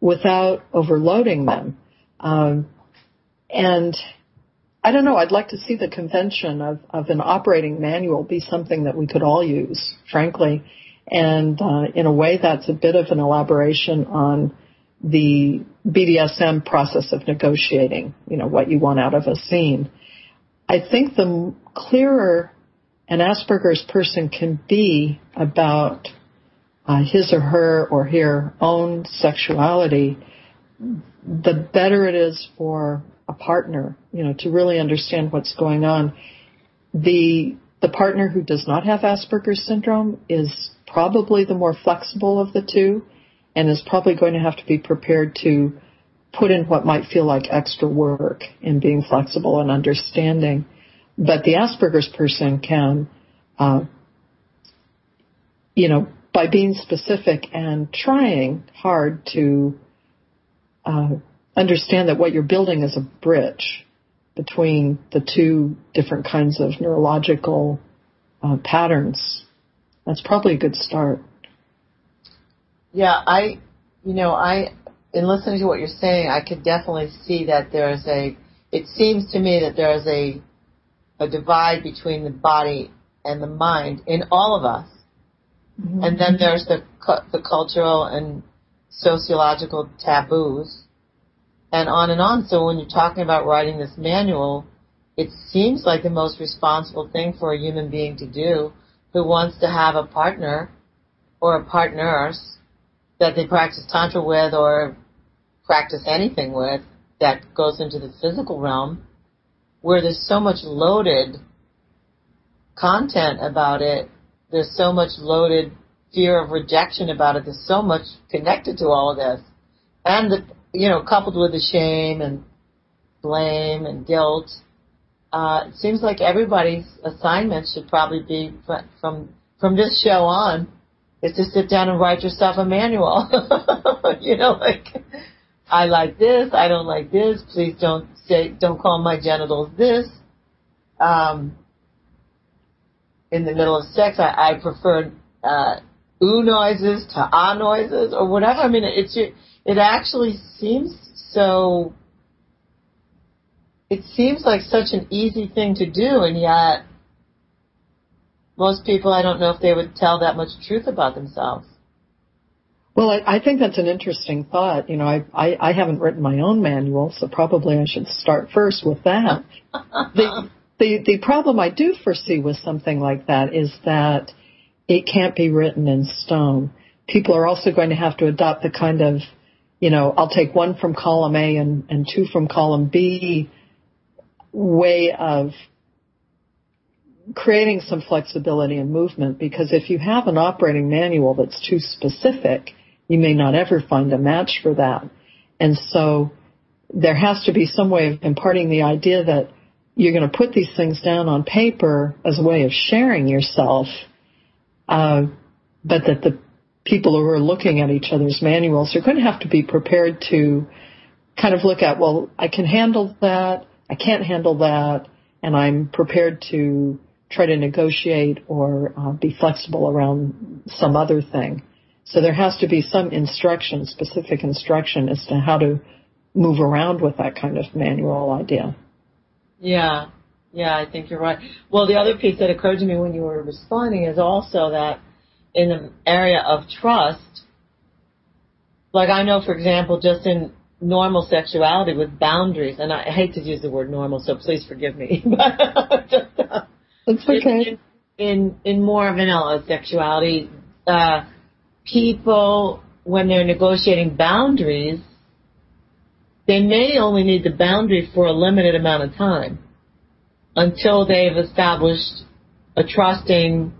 without overloading them. Um, and I don't know. I'd like to see the convention of, of an operating manual be something that we could all use, frankly. And uh, in a way, that's a bit of an elaboration on the BDSM process of negotiating. You know what you want out of a scene. I think the clearer an Asperger's person can be about uh, his or her or her own sexuality, the better it is for a partner, you know, to really understand what's going on. The the partner who does not have Asperger's syndrome is probably the more flexible of the two and is probably going to have to be prepared to put in what might feel like extra work in being flexible and understanding. But the Asperger's person can, uh, you know, by being specific and trying hard to uh, understand that what you're building is a bridge between the two different kinds of neurological uh, patterns. That's probably a good start. Yeah, I, you know, I, in listening to what you're saying, I could definitely see that there's a, it seems to me that there's a, a divide between the body and the mind in all of us. Mm-hmm. And then there's the, the cultural and sociological taboos and on and on. So when you're talking about writing this manual, it seems like the most responsible thing for a human being to do who wants to have a partner or a partners that they practice tantra with or practice anything with that goes into the physical realm where there's so much loaded content about it there's so much loaded fear of rejection about it there's so much connected to all of this. And the you know, coupled with the shame and blame and guilt, uh, it seems like everybody's assignment should probably be from from this show on is to sit down and write yourself a manual. you know, like I like this, I don't like this. Please don't say, don't call my genitals this. Um, in the middle of sex, I, I prefer uh, ooh noises to ah noises or whatever. I mean, it's it actually seems so it seems like such an easy thing to do and yet most people I don't know if they would tell that much truth about themselves. Well, I, I think that's an interesting thought. You know, I, I, I haven't written my own manual, so probably I should start first with that. the, the, the problem I do foresee with something like that is that it can't be written in stone. People are also going to have to adopt the kind of you know, I'll take one from column A and, and two from column B way of creating some flexibility and movement because if you have an operating manual that's too specific, you may not ever find a match for that. And so there has to be some way of imparting the idea that you're going to put these things down on paper as a way of sharing yourself, uh, but that the people who are looking at each other's manuals are going to have to be prepared to kind of look at, well, I can handle that, I can't handle that, and I'm prepared to try to negotiate or uh, be flexible around some other thing. So there has to be some instruction, specific instruction as to how to move around with that kind of manual idea. Yeah, yeah, I think you're right. Well, the other piece that occurred to me when you were responding is also that in the area of trust, like I know, for example, just in normal sexuality with boundaries, and I hate to use the word normal, so please forgive me. just, uh, That's okay. In, in, in more vanilla sexuality, uh, people, when they're negotiating boundaries, they may only need the boundary for a limited amount of time until they've established a trusting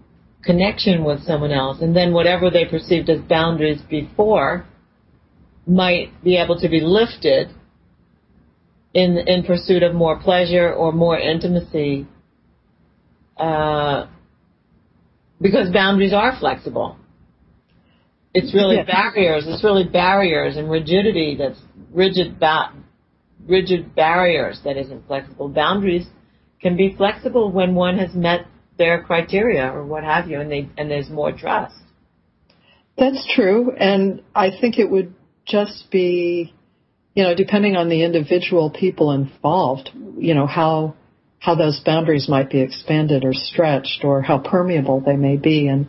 connection with someone else, and then whatever they perceived as boundaries before might be able to be lifted in in pursuit of more pleasure or more intimacy, uh, because boundaries are flexible. It's really yeah. barriers. It's really barriers and rigidity that's rigid ba- rigid barriers that isn't flexible. Boundaries can be flexible when one has met their criteria or what have you, and they and there's more trust. That's true, and I think it would just be you know, depending on the individual people involved, you know, how how those boundaries might be expanded or stretched or how permeable they may be and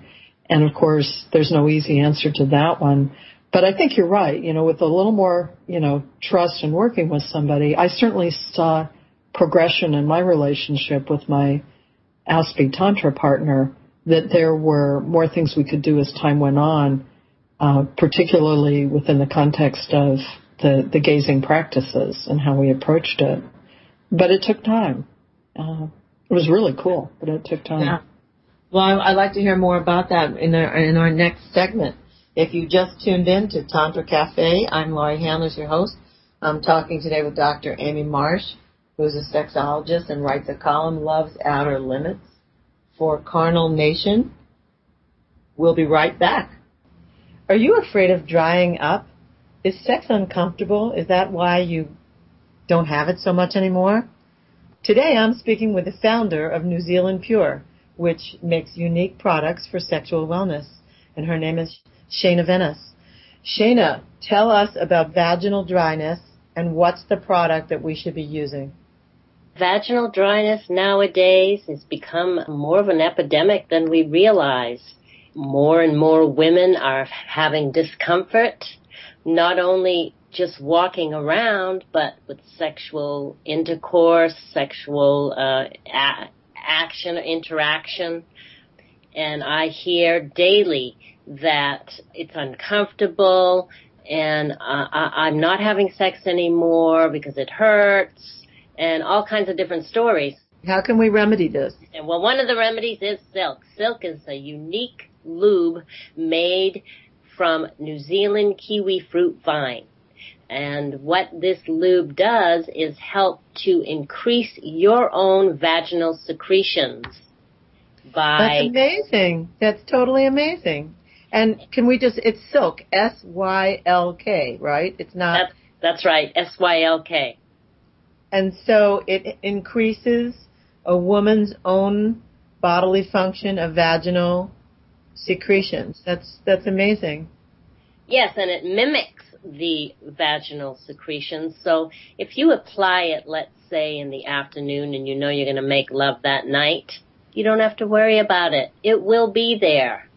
and of course there's no easy answer to that one but I think you're right you know with a little more you know trust and working with somebody I certainly saw progression in my relationship with my Aspie Tantra partner that there were more things we could do as time went on, uh, particularly within the context of the, the gazing practices and how we approached it. But it took time. Uh, it was really cool, but it took time. Yeah. Well, I'd like to hear more about that in our, in our next segment. If you just tuned in to Tantra Cafe, I'm Laurie Handlers, your host. I'm talking today with Dr. Amy Marsh, who's a sexologist and writes a column, Love's Outer Limits, for Carnal Nation. We'll be right back. Are you afraid of drying up? Is sex uncomfortable? Is that why you don't have it so much anymore? Today I'm speaking with the founder of New Zealand Pure, which makes unique products for sexual wellness, and her name is Shana Venice. Shana, tell us about vaginal dryness and what's the product that we should be using? Vaginal dryness nowadays has become more of an epidemic than we realize. More and more women are having discomfort, not only just walking around, but with sexual intercourse, sexual uh, a- action, interaction. And I hear daily that it's uncomfortable and uh, I- I'm not having sex anymore because it hurts and all kinds of different stories. How can we remedy this? And well, one of the remedies is Sylk. Sylk is a unique lube made from New Zealand kiwi fruit vine. And what this lube does is help to increase your own vaginal secretions by. That's amazing. That's totally amazing. And can we just, it's Sylk, S-Y-L-K, right? It's not. That's, that's right, S-Y-L-K. And so it increases a woman's own bodily function of vaginal secretions. That's that's amazing. Yes, and it mimics the vaginal secretions. So if you apply it, let's say in the afternoon and you know you're going to make love that night, you don't have to worry about it. It will be there.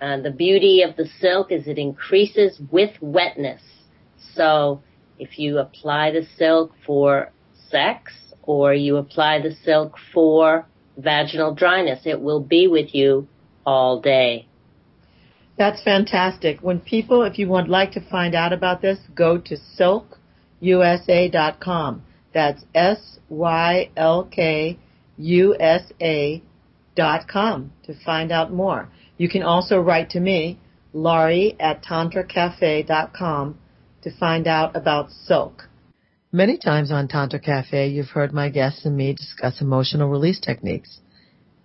Uh, the beauty of the Sylk is it increases with wetness. So if you apply the Sylk for sex or you apply the Sylk for vaginal dryness. It will be with you all day. That's fantastic. When people, if you would like to find out about this, go to sylkusa.com. That's S-Y-L-K-U-S-A dot com to find out more. You can also write to me, Laurie at tantracafe.com to find out about Sylk. Many times on Tantra Cafe, you've heard my guests and me discuss emotional release techniques.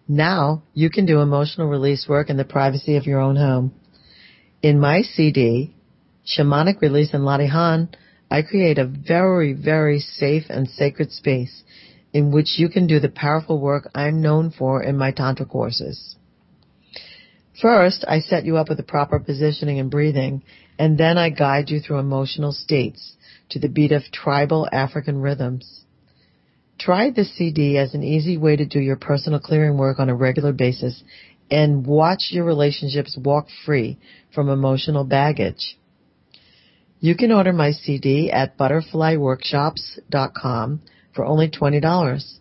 Now, you can do emotional release work in the privacy of your own home. In my CD, Shamanic Release in Latihan, I create a very, very safe and sacred space in which you can do the powerful work I'm known for in my Tantra courses. First, I set you up with the proper positioning and breathing, and then I guide you through emotional states to the beat of tribal African rhythms. Try this CD as an easy way to do your personal clearing work on a regular basis and watch your relationships walk free from emotional baggage. You can order my CD at butterflyworkshops.com for only $20.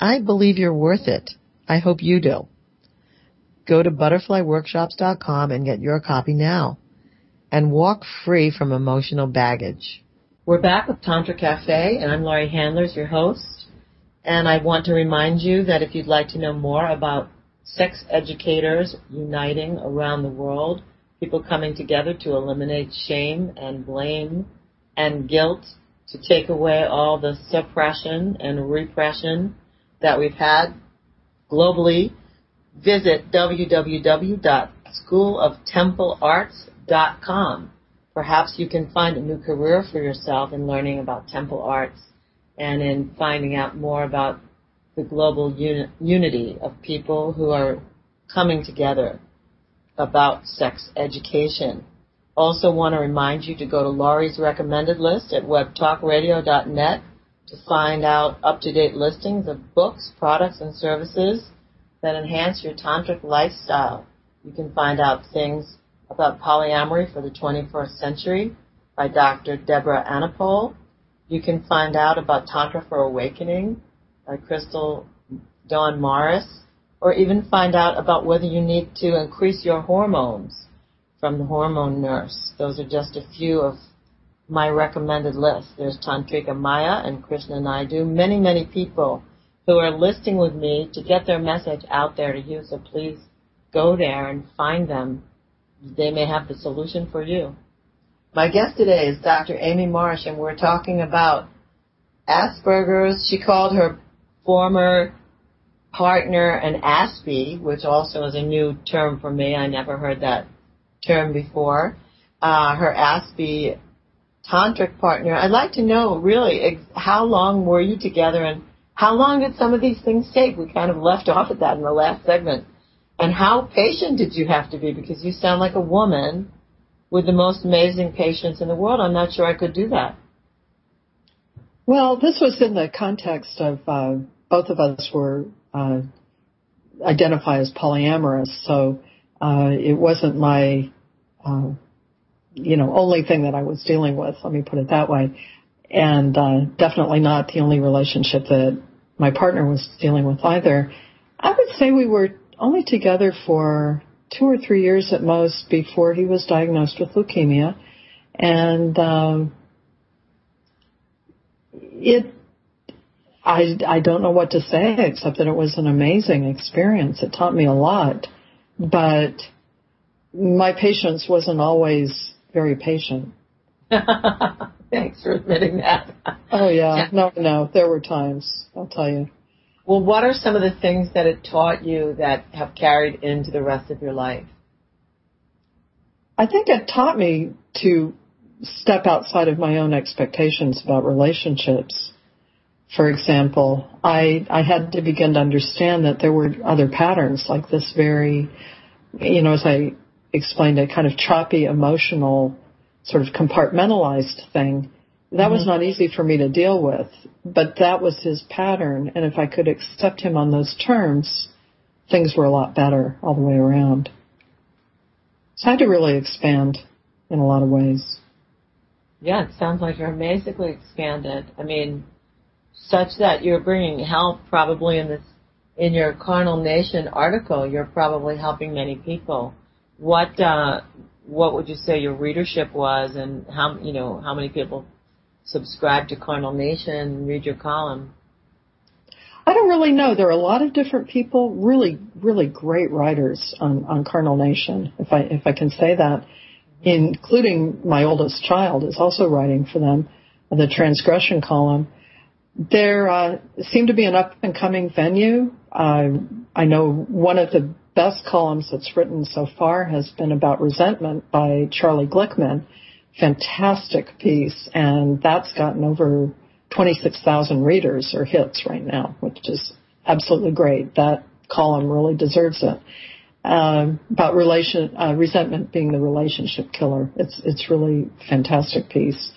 I believe you're worth it. I hope you do. Go to butterflyworkshops.com and get your copy now and walk free from emotional baggage. We're back with Tantra Cafe, and I'm Laurie Handlers, your host. And I want to remind you that if you'd like to know more about sex educators uniting around the world, people coming together to eliminate shame and blame and guilt, to take away all the suppression and repression that we've had globally, visit www.schooloftemplearts.com Perhaps you can find a new career for yourself in learning about temple arts and in finding out more about the global uni- unity of people who are coming together about sex education. Also want to remind you to go to Laurie's recommended list at webtalkradio.net to find out up-to-date listings of books, products, and services that enhance your tantric lifestyle. You can find out things about polyamory for the 21st century by Dr. Deborah Anapol. You can find out about Tantra for Awakening by Crystal Dawn Morris, or even find out about whether you need to increase your hormones from the hormone nurse. Those are just a few of my recommended list. There's Tantrika Maya and Krishna Naidu, many, many people who are listing with me to get their message out there to you. So please go there and find them. They may have the solution for you. My guest today is Dr. Amy Marsh, and we're talking about Asperger's. She called her former partner and Aspie, which also is a new term for me. I never heard that term before. Uh, her Aspie tantric partner. I'd like to know really how long were you together and how long did some of these things take? We kind of left off at that in the last segment. And how patient did you have to be? Because you sound like a woman with the most amazing patience in the world. I'm not sure I could do that. Well, this was in the context of uh, both of us were uh, identify as polyamorous, so uh, it wasn't my uh, you know only thing that I was dealing with. Let me put it that way, and uh, definitely not the only relationship that my partner was dealing with either. I would say we were only together for two or three years at most before he was diagnosed with leukemia. And um, it, I, I don't know what to say except that it was an amazing experience. It taught me a lot, but my patience wasn't always very patient. Thanks for admitting that. oh yeah. yeah, no, no, there were times. I'll tell you. Well, what are some of the things that it taught you that have carried into the rest of your life? I think it taught me to step outside of my own expectations about relationships. For example, I, I had to begin to understand that there were other patterns like this very, you know, as I explained, a kind of choppy, emotional, sort of compartmentalized thing that was mm-hmm. not easy for me to deal with, but that was his pattern. And if I could accept him on those terms, things were a lot better all the way around. So I had to really expand in a lot of ways. Yeah, it sounds like you're amazingly expanded. I mean, such that you're bringing help probably in this, in your Carnal Nation article, you're probably helping many people. What, uh, what would you say your readership was and how, you know, how many people subscribe to Carnal Nation and read your column? I don't really know. There are a lot of different people, really, really great writers on, on Carnal Nation, if I if I can say that, including my oldest child is also writing for them, the transgression column. There uh, seem to be an up and coming venue. Uh, I know one of the best columns that's written so far has been about resentment by Charlie Glickman, fantastic piece, and that's gotten over 26,000 readers or hits right now, which is absolutely great. That column really deserves it. Um, about relation, uh, resentment being the relationship killer. It's it's really fantastic piece.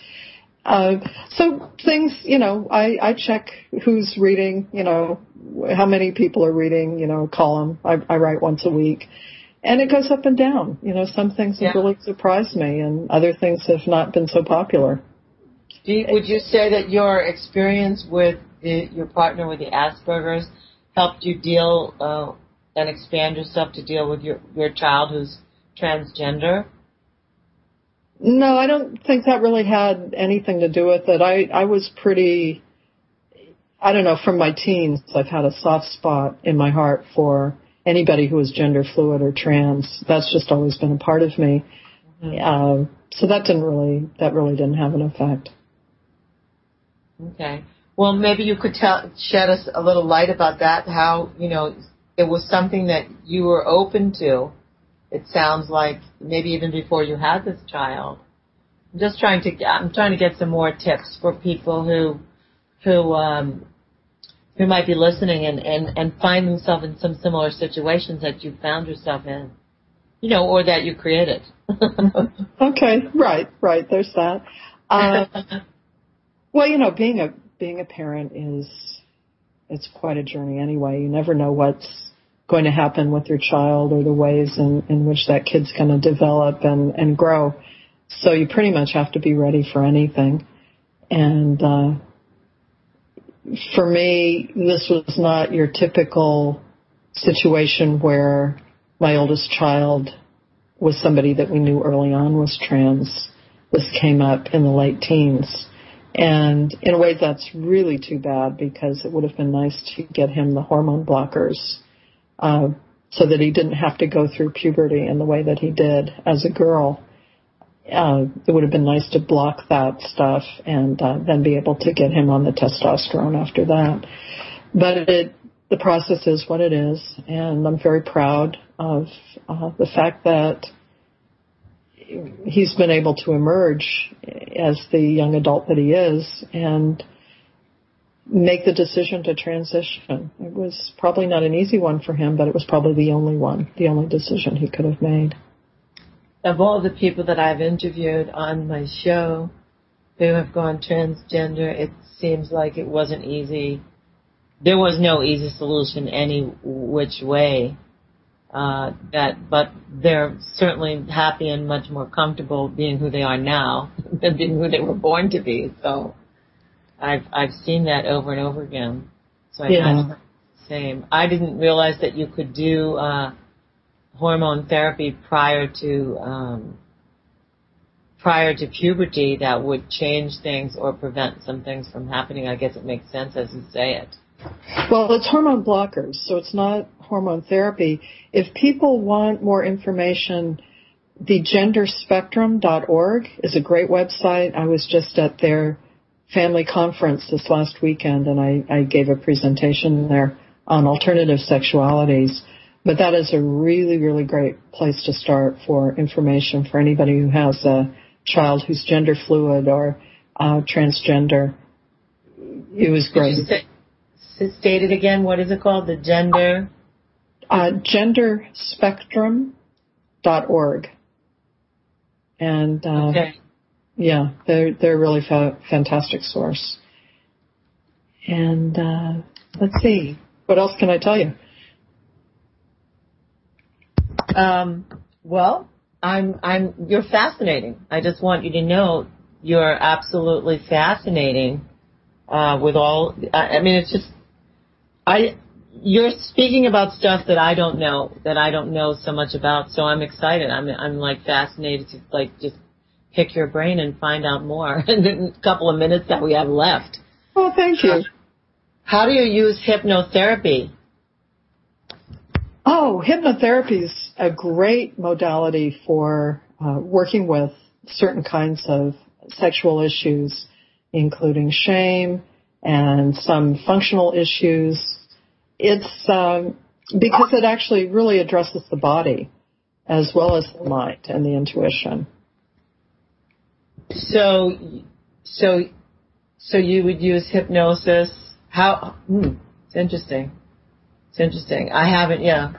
Uh, so things, you know, I, I check who's reading, you know, how many people are reading, you know, column. I, I write once a week and it goes up and down. You know, some things have really surprised me, and other things have not been so popular. Do You, would you say that your experience with the, your partner with the Asperger's helped you deal uh, and expand yourself to deal with your your child who's transgender? No, I don't think that really had anything to do with it. I I was pretty. I don't know. From my teens, I've had a soft spot in my heart for anybody who is gender fluid or trans. That's just always been a part of me. Mm-hmm. Uh, so that didn't really that really didn't have an effect. Okay. Well, maybe you could tell shed us a little light about that. How you know it was something that you were open to. It sounds like maybe even before you had this child. I'm just trying to I'm trying to get some more tips for people who who um, who might be listening and, and, and find themselves in some similar situations that you found yourself in? you know, or that you created. okay, right, right. There's that. Uh, well, you know, being a being a parent is it's quite a journey anyway. You never know what's going to happen with your child or the ways in, in which that kid's going to develop and, and grow. So you pretty much have to be ready for anything. And uh, for me, this was not your typical situation where my oldest child was somebody that we knew early on was trans. This came up in the late teens. And in a way, that's really too bad because it would have been nice to get him the hormone blockers uh, so that he didn't have to go through puberty in the way that he did as a girl. Uh, it would have been nice to block that stuff and uh, then be able to get him on the testosterone after that. But it, the process is what it is, and I'm very proud of uh, the fact that he's been able to emerge as the young adult that he is and make the decision to transition. It was probably not an easy one for him, but it was probably the only one, the only decision he could have made. Of all the people that I've interviewed on my show who have gone transgender, it seems like it wasn't easy. There was no easy solution any which way. Uh, that, but they're certainly happy and much more comfortable being who they are now than being who they were born to be. So, I've I've seen that over and over again. So I yeah. same. I didn't realize that you could do uh, hormone therapy prior to um, prior to puberty that would change things or prevent some things from happening. I guess it makes sense as you say it. Well, it's hormone blockers, so it's not hormone therapy. If people want more information, the genderspectrum.org is a great website. I was just at their family conference this last weekend and I, I gave a presentation there on alternative sexualities. But that is a really, really great place to start for information for anybody who has a child who's gender fluid or uh, transgender. It was great. Say, state it again. What is it called? The gender? Uh, genderspectrum.org. And uh, okay. Yeah, they're they're a really fa- fantastic source. And uh, let's see, what else can I tell you? Um, well, I'm I'm you're fascinating. I just want you to know you're absolutely fascinating uh, with all. I, I mean, it's just I you're speaking about stuff that I don't know that I don't know so much about. So I'm excited. I'm I'm like fascinated to like just pick your brain and find out more in the couple of minutes that we have left. Oh, thank you. How do you use hypnotherapy? Oh, hypnotherapy is a great modality for uh, working with certain kinds of sexual issues, including shame and some functional issues. It's um, because it actually really addresses the body as well as the mind and the intuition. So, so, so you would use hypnosis. How? Hmm, it's interesting. It's interesting. I haven't. Yeah,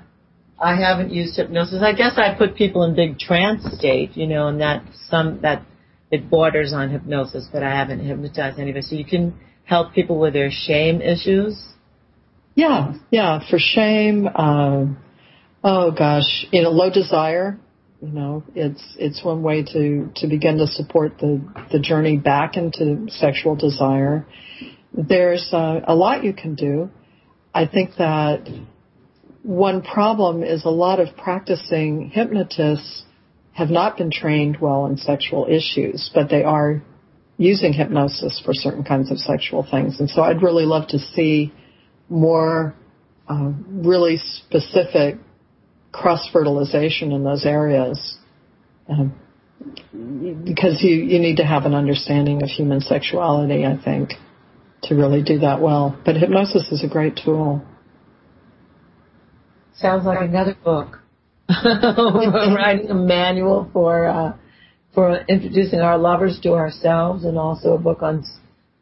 I haven't used hypnosis. I guess I put people in big trance state, you know, and that some that it borders on hypnosis, but I haven't hypnotized anybody. So you can help people with their shame issues. Yeah, yeah, for shame. Uh, oh gosh, you know, low desire you know, it's it's one way to to begin to support the the journey back into sexual desire. There's uh, a lot you can do. I think that one problem is a lot of practicing hypnotists have not been trained well in sexual issues, but they are using hypnosis for certain kinds of sexual things. And so I'd really love to see more uh, really specific cross fertilization in those areas. Um, because you, you need to have an understanding of human sexuality, I think, to really do that well. But hypnosis is a great tool. Sounds like another book. We're writing a manual for uh, for introducing our lovers to ourselves, and also a book on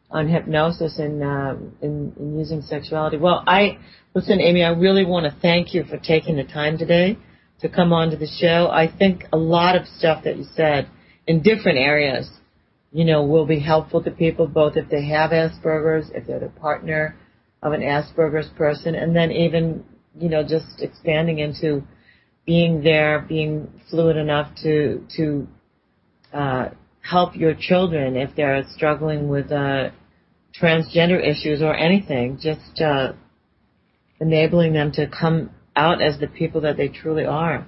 on hypnosis and uh, in, in using sexuality. Well, I listen, Amy. I really want to thank you for taking the time today. to come on to the show. I think a lot of stuff that you said in different areas, you know, will be helpful to people both if they have Asperger's, if they're the partner of an Asperger's person, and then even, you know, just expanding into being there, being fluid enough to to uh, help your children if they're struggling with uh, transgender issues or anything. Just uh, enabling them to come out as the people that they truly are.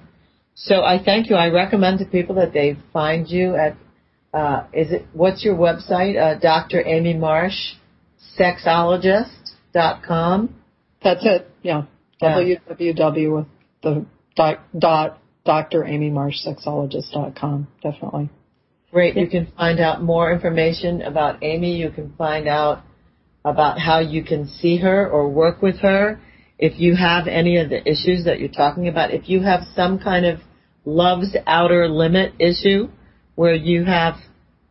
So I thank you. I recommend to people that they find you at uh, is it what's your website? Uh, Dr. Amy Marsh, sexologist.com. That's it. Yeah. yeah. www with the dot, dot Dr. Amy Marsh sexologist.com. Definitely. Great. You can find out more information about Amy. You can find out about how you can see her or work with her if you have any of the issues that you're talking about, if you have some kind of love's outer limit issue where you have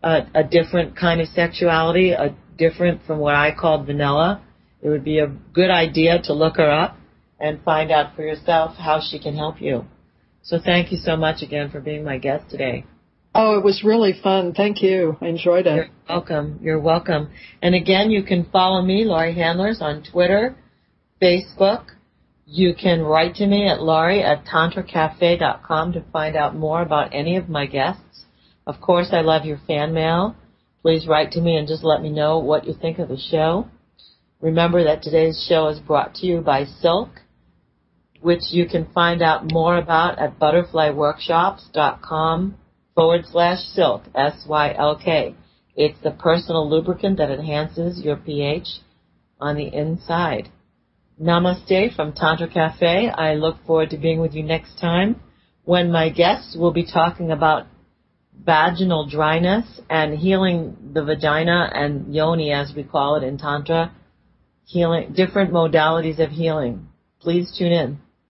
a, a different kind of sexuality, a different from what I called vanilla, it would be a good idea to look her up and find out for yourself how she can help you. So thank you so much again for being my guest today. Oh, it was really fun. Thank you. I enjoyed it. You're welcome. You're welcome. And again, you can follow me, Laurie Handlers, on Twitter Facebook. You can write to me at laurie at tantracafe.com to find out more about any of my guests. Of course, I love your fan mail. Please write to me and just let me know what you think of the show. Remember that today's show is brought to you by Sylk, which you can find out more about at butterflyworkshops.com forward slash sylk, S-Y-L-K. It's the personal lubricant that enhances your pH on the inside. Namaste from Tantra Cafe. I look forward to being with you next time when my guests will be talking about vaginal dryness and healing the vagina and yoni as we call it in Tantra, healing, different modalities of healing. Please tune in.